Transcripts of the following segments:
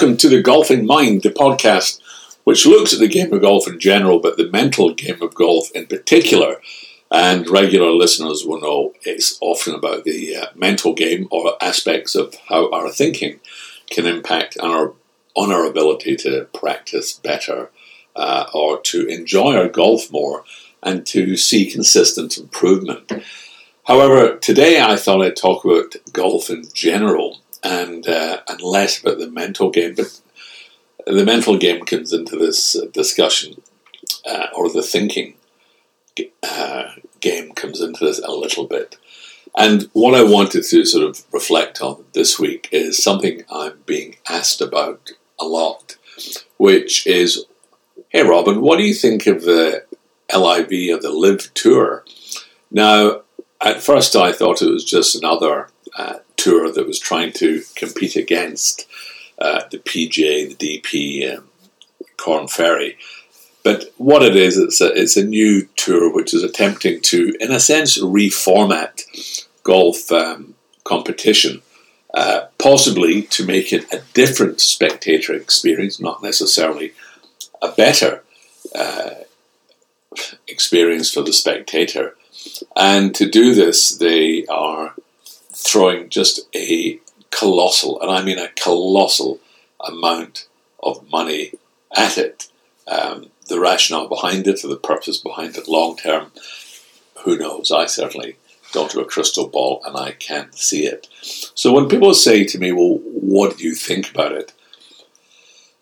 welcome to the Golfing Mind, the podcast which looks at the game of golf in general, but the mental game of golf in particular. And regular listeners will know it's often about the uh, mental game or aspects of how our thinking can impact on our on our ability to practice better uh, or to enjoy our golf more and to see consistent improvement. However, today I thought I'd talk about golf in general and uh, and less about the mental game. But the mental game comes into this uh, discussion, uh, or the thinking uh, game comes into this a little bit. And what I wanted to sort of reflect on this week is something I'm being asked about a lot, which is, hey Robin, what do you think of the LIV of the LIV Tour? Now, at first I thought it was just another uh, tour that was trying to compete against uh, the PGA, the DP, um, Korn Ferry. But what it is, it's a, it's a new tour which is attempting to, in a sense, reformat golf um, competition, uh, possibly to make it a different spectator experience, not necessarily a better uh, experience for the spectator. And to do this, they are throwing just a colossal, and I mean a colossal amount of money at it. Um, the rationale behind it, or the purpose behind it long term, who knows? I certainly don't have a crystal ball and I can't see it. So when people say to me, well, what do you think about it?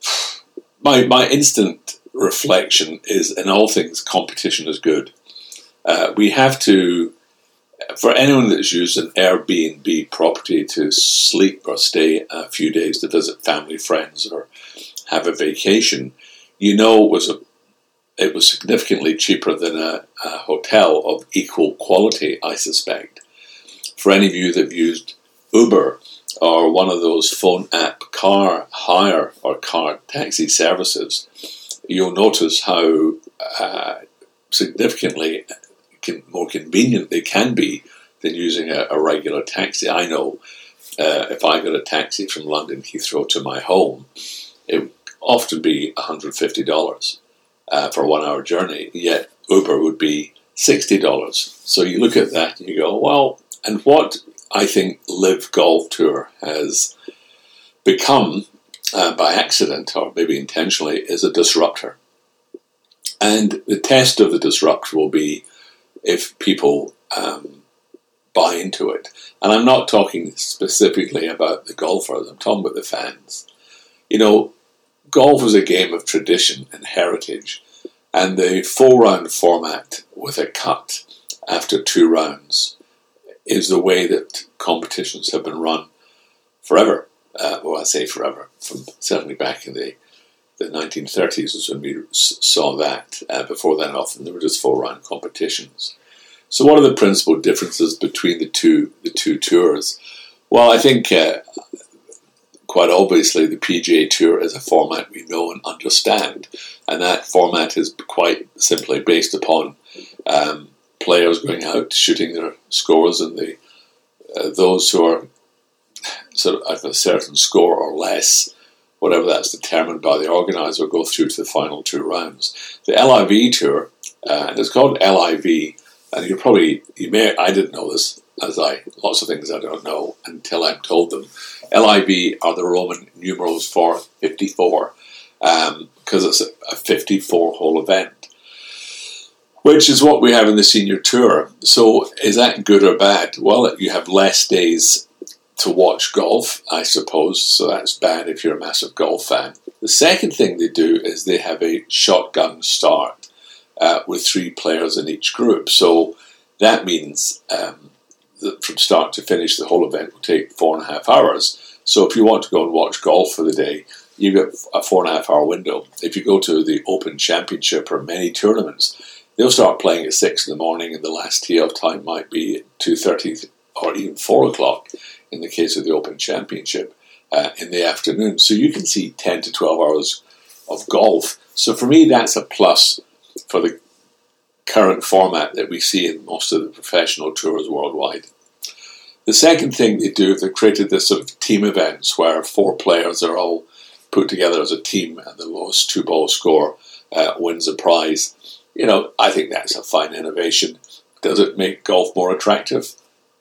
My, my instant reflection is in all things, competition is good. Uh, we have to for anyone that's used an Airbnb property to sleep or stay a few days to visit family, friends, or have a vacation, you know it was a it was significantly cheaper than a, a hotel of equal quality, I suspect. For any of you that have used Uber or one of those phone app car hire or car taxi services, you'll notice how uh, significantly more convenient they can be than using a, a regular taxi. I know uh, if I got a taxi from London Heathrow to my home, it would often be $150 uh, for a one hour journey, yet Uber would be $60. So you look at that and you go, well, and what I think LIV Golf Tour has become uh, by accident or maybe intentionally is a disruptor. And the test of the disruptor will be if people um, buy into it. And I'm not talking specifically about the golfers, I'm talking about the fans. You know, golf is a game of tradition and heritage, and the four round format with a cut after two rounds is the way that competitions have been run forever. Uh, well, I say forever, from certainly back in the the 1930s was when we saw that. Uh, before then, often there were just four round competitions. So, what are the principal differences between the two the two tours? Well, I think uh, quite obviously the PGA Tour is a format we know and understand, and that format is quite simply based upon um, players going out shooting their scores, and the uh, those who are sort of at a certain score or less whatever that's determined by the organizer, go through to the final two rounds. The LIV tour, uh, and it's called LIV, and you probably you may I didn't know this as I lots of things I don't know until I'm told them. LIV are the Roman numerals for 54 because um, it's a, a 54 hole event. Which is what we have in the senior tour. So, is that good or bad? Well, you have less days to watch golf, I suppose, so that's bad if you're a massive golf fan. The second thing they do is they have a shotgun start uh, with three players in each group. So that means um, that from start to finish, the whole event will take four and a half hours. So if you want to go and watch golf for the day, you get a four and a half hour window. If you go to the Open Championship or many tournaments, they'll start playing at six in the morning, and the last tee off time might be two thirty or even four o'clock in the case of the Open Championship uh, in the afternoon. So you can see 10 to 12 hours of golf. So for me, that's a plus for the current format that we see in most of the professional tours worldwide. The second thing they do, they've created this sort of team events where four players are all put together as a team, and the lowest two ball score uh, wins a prize. You know, I think that's a fine innovation. Does it make golf more attractive?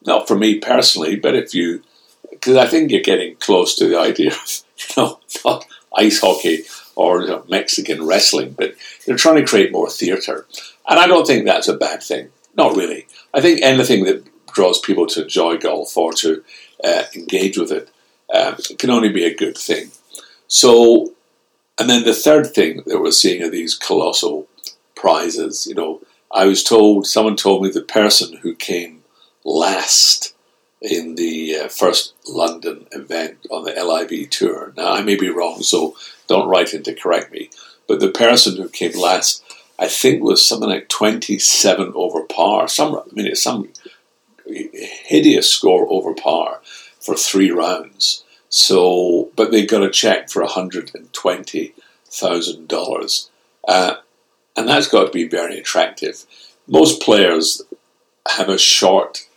Not for me personally, but if you, because I think you're getting close to the idea of, you know, not ice hockey or you know, Mexican wrestling, but they're trying to create more theatre. And I don't think that's a bad thing. Not really. I think anything that draws people to enjoy golf or to uh, engage with it um, can only be a good thing. So, and then the third thing that we're seeing are these colossal prizes. You know, I was told, someone told me the person who came last in the uh, first London event on the LIV tour. Now, I may be wrong, so don't write in to correct me. But the person who came last, I think, was something like 27 over par. Some, I mean, it's some hideous score over par for three rounds. So, but they got a check for $120,000. Uh, and that's got to be very attractive. Most players have a short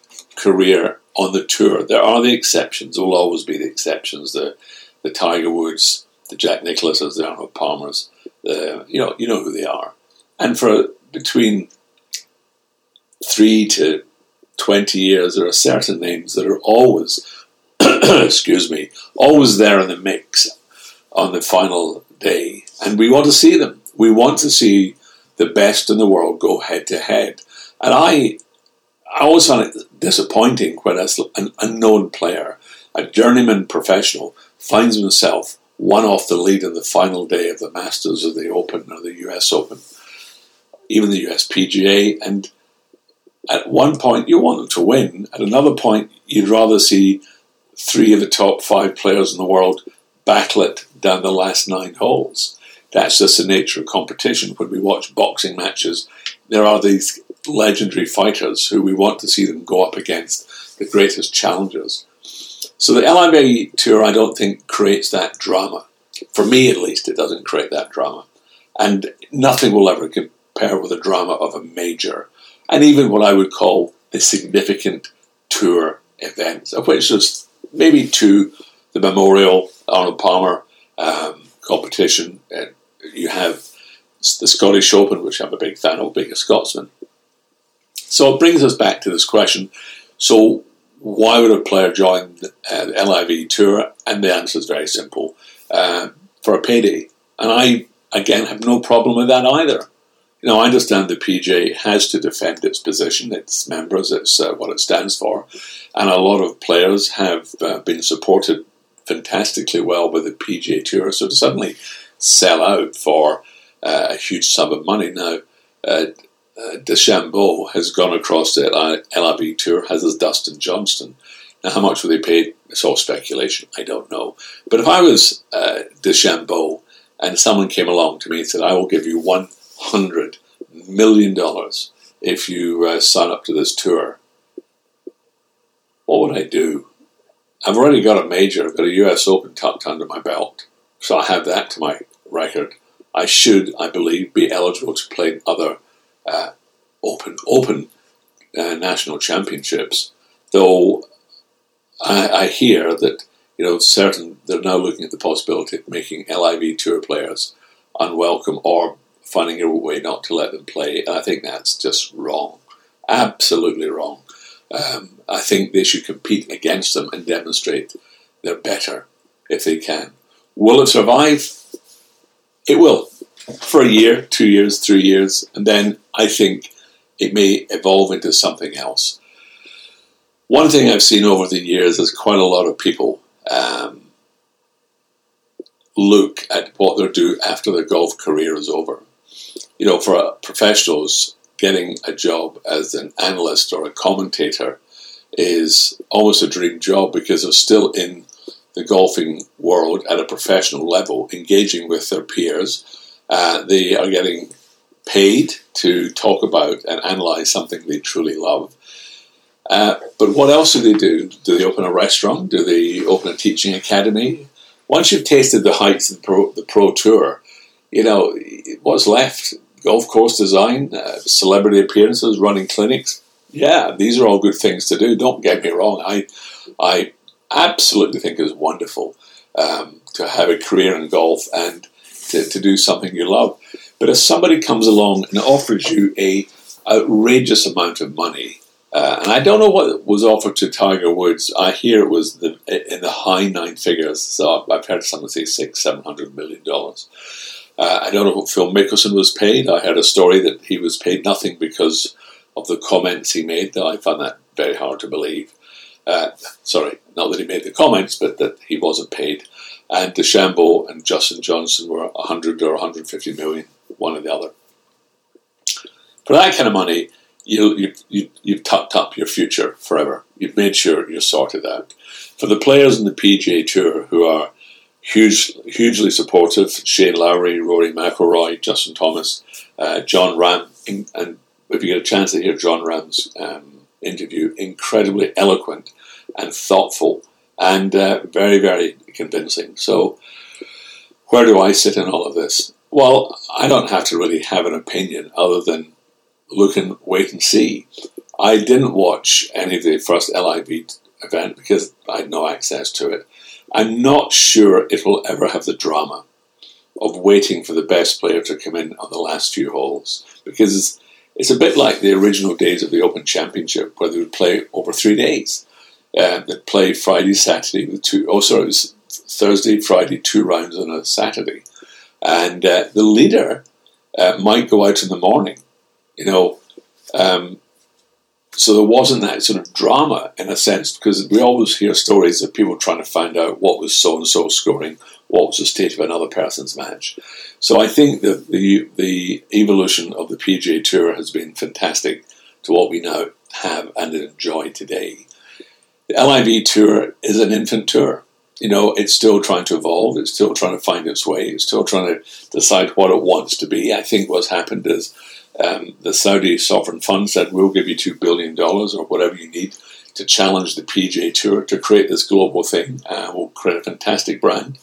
career on the tour. There are the exceptions. There will always be the exceptions. The the Tiger Woods, the Jack Nicklauses, the Arnold Palmers. The you know you know who they are. And for between three to twenty years, there are certain names that are always, excuse me, always there in the mix on the final day, and we want to see them. We want to see the best in the world go head to head. And I I always find it disappointing when an unknown player, a journeyman professional, finds himself one off the lead in the final day of the Masters of the Open or the US Open, even the US PGA. And at one point, you want them to win. At another point, you'd rather see three of the top five players in the world battle it down the last nine holes. That's just the nature of competition. When we watch boxing matches, there are these legendary fighters who we want to see them go up against the greatest challengers. So the LIV tour, I don't think, creates that drama. For me, at least, it doesn't create that drama. And nothing will ever compare with the drama of a major, and even what I would call the significant tour events, of which there's maybe two the Memorial, Arnold Palmer um, competition, and you have the Scottish Open, which I'm a big fan of, being a Scotsman. So it brings us back to this question. So why would a player join uh, the LIV Tour? And the answer is very simple: uh, for a payday. And I again have no problem with that either. You know, I understand the PGA has to defend its position, its members, it's uh, what it stands for, and a lot of players have uh, been supported fantastically well by the PGA Tour. So to suddenly sell out for uh, a huge sum of money now. Uh, DeChambeau has gone across the LIV tour, has his Dustin Johnson. Now, how much were they paid? It's all speculation. I don't know. But if I was uh, DeChambeau and someone came along to me and said, I will give you $100 million if you uh, sign up to this tour, what would I do? I've already got a major, I've got a US Open tucked under my belt. So I have that to my record. I should, I believe, be eligible to play other uh, open open uh, national championships. Though I, I, hear that you know certain they're now looking at the possibility of making LIV tour players unwelcome or finding a way not to let them play. And I think that's just wrong, absolutely wrong. Um, I think they should compete against them and demonstrate they're better if they can. Will it survive? It will for a year, two years, three years, and then I think it may evolve into something else. One thing I've seen over the years is quite a lot of people um, look at what they'll do after their golf career is over. You know, for professionals, getting a job as an analyst or a commentator is almost a dream job because they're still in the golfing world at a professional level, engaging with their peers, uh, they are getting paid to talk about and analyze something they truly love. Uh, but what else do they do? Do they open a restaurant? Do they open a teaching academy? Once you've tasted the heights of the pro, the pro tour, you know, what's left? Golf course design, uh, celebrity appearances, running clinics. Yeah, these are all good things to do. Don't get me wrong. I, I absolutely think it's wonderful um, to have a career in golf and to, to do something you love. But if somebody comes along and offers you a outrageous amount of money, uh, and I don't know what was offered to Tiger Woods. I hear it was the, in the high nine figures. So I've heard someone say six, seven hundred million dollars. Uh, I don't know what Phil Mickelson was paid. I heard a story that he was paid nothing because of the comments he made. Though I found that very hard to believe. Uh, sorry, not that he made the comments, but that he wasn't paid. And DeChambeau and Justin Johnson were 100 or 150 million, one or the other. For that kind of money, you, you, you, you've tucked up your future forever. You've made sure you're sorted out. For the players in the PGA Tour who are huge, hugely supportive, Shane Lowry, Rory McIlroy, Justin Thomas, uh, Jon Rahm, and if you get a chance to hear Jon Rahm's um, interview, incredibly eloquent and thoughtful and uh, very, very convincing. So, where do I sit in all of this? Well, I don't have to really have an opinion other than look and wait and see. I didn't watch any of the first LIV event because I had no access to it. I'm not sure it will ever have the drama of waiting for the best player to come in on the last few holes because it's, it's a bit like the original days of the Open Championship where they would play over three days. Uh, they'd play Friday, Saturday with two. Oh, sorry, it was Thursday, Friday, two rounds on a Saturday, and uh, the leader uh, might go out in the morning you know. Um, so there wasn't that sort of drama in a sense because we always hear stories of people trying to find out what was so and so scoring, what was the state of another person's match. So I think that the the evolution of the PGA Tour has been fantastic to what we now have and enjoy today. The LIV Tour is an infant tour. You know, it's still trying to evolve. It's still trying to find its way. It's still trying to decide what it wants to be. I think what's happened is um, the Saudi sovereign fund said, we'll give you $2 billion or whatever you need to challenge the PGA Tour to create this global thing. Uh, we'll create a fantastic brand.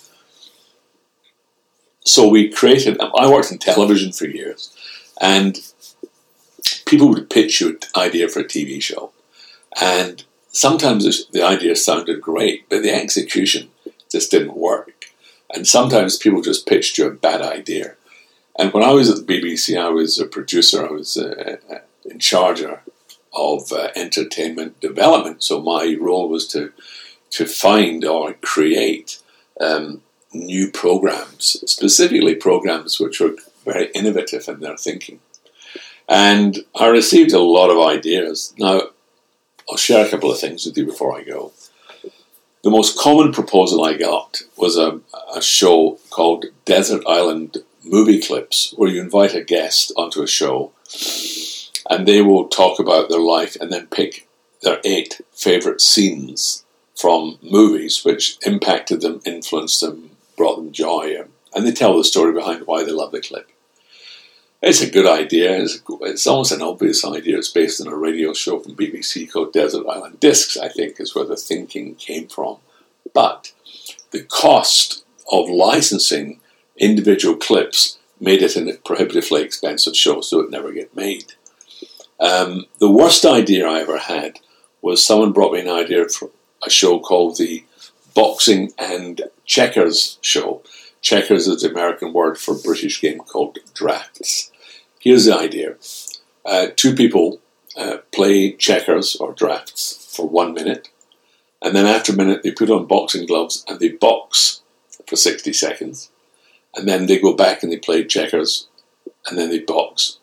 So we created, I worked in television for years, and people would pitch you an idea for a TV show. And sometimes the idea sounded great, but the execution just didn't work. And sometimes people just pitched you a bad idea. And when I was at the BBC, I was a producer. I was uh, uh, in charge of uh, entertainment development. So my role was to to find or create um, new programs, specifically programs which were very innovative in their thinking. And I received a lot of ideas. Now, I'll share a couple of things with you before I go. The most common proposal I got was a, a show called Desert Island movie clips where you invite a guest onto a show and they will talk about their life and then pick their eight favorite scenes from movies which impacted them, influenced them, brought them joy, and they tell the story behind why they love the clip. It's a good idea. It's, it's almost an obvious idea. It's based on a radio show from BBC called Desert Island Discs, I think, is where the thinking came from. But the cost of licensing individual clips made it a prohibitively expensive show, so it never get made. Um, the worst idea I ever had was someone brought me an idea for a show called the Boxing and Checkers Show. Checkers is the American word for British game called drafts. Here's the idea uh, two people uh, play checkers or drafts for one minute, and then after a minute, they put on boxing gloves and they box for 60 seconds and then they go back and they play checkers, and then they box.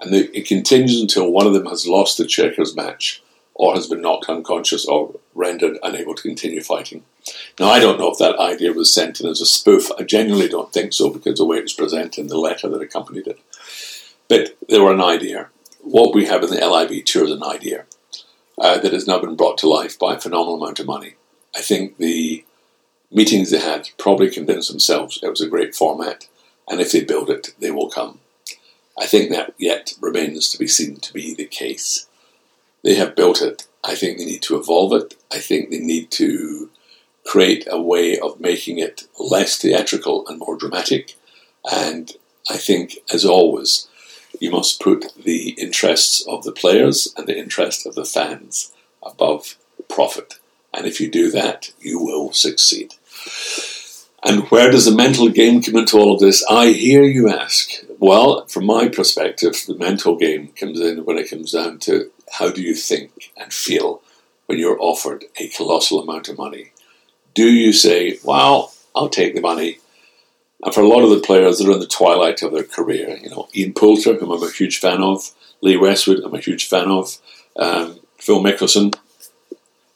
And they, it continues until one of them has lost the checkers match, or has been knocked unconscious, or rendered unable to continue fighting. Now, I don't know if that idea was sent in as a spoof. I genuinely don't think so, because the way it was presented in the letter that accompanied it. But they were an idea. What we have in the LIV tour is an idea uh, that has now been brought to life by a phenomenal amount of money. I think the meetings they had probably convinced themselves it was a great format, and if they build it, they will come. I think that yet remains to be seen to be the case. They have built it. I think they need to evolve it. I think they need to create a way of making it less theatrical and more dramatic. And I think, as always, you must put the interests of the players and the interest of the fans above profit. And if you do that, you will succeed. And where does the mental game come into all of this? I hear you ask. Well, from my perspective, the mental game comes in when it comes down to how do you think and feel when you're offered a colossal amount of money. Do you say, well, I'll take the money? And for a lot of the players that are in the twilight of their career, you know, Ian Poulter, whom I'm a huge fan of, Lee Westwood, I'm a huge fan of, um, Phil Mickelson,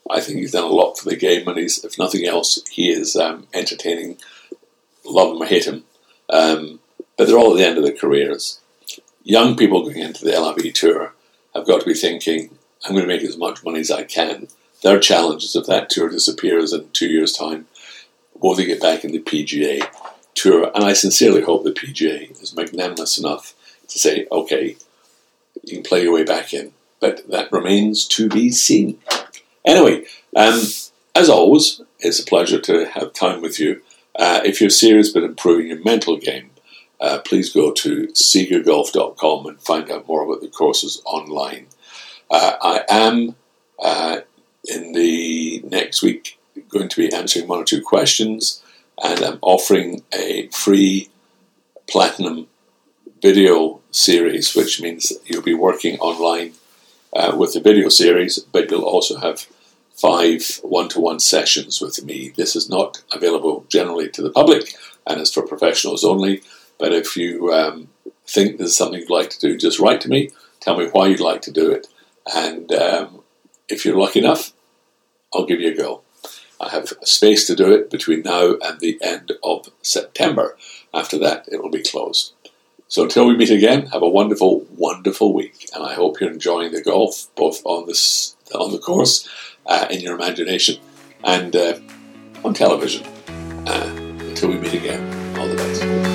I think he's done a lot for the game, and he's, if nothing else, he is um, entertaining. Love him or hate him. Um, but they're all at the end of their careers. Young people going into the LIV Tour have got to be thinking, I'm going to make as much money as I can. Their challenge is if that tour disappears in two years' time, will they get back in the PGA Tour? And I sincerely hope the PGA is magnanimous enough to say, okay, you can play your way back in. But that remains to be seen. Anyway, um, as always, it's a pleasure to have time with you. Uh, if you're serious about improving your mental game, uh, please go to siegergolf.com and find out more about the courses online. Uh, I am uh, in the next week going to be answering one or two questions, and I'm offering a free platinum video series, which means you'll be working online uh, with the video series, but you'll also have five one to one sessions with me. This is not available generally to the public and it's for professionals only. But if you um, think there's something you'd like to do, just write to me, tell me why you'd like to do it, and um, if you're lucky enough, I'll give you a go. I have space to do it between now and the end of September. After that, it will be closed. So until we meet again, have a wonderful, wonderful week, and I hope you're enjoying the golf both on this on the course, uh, in your imagination, and uh, on television. Uh, until we meet again, all the best.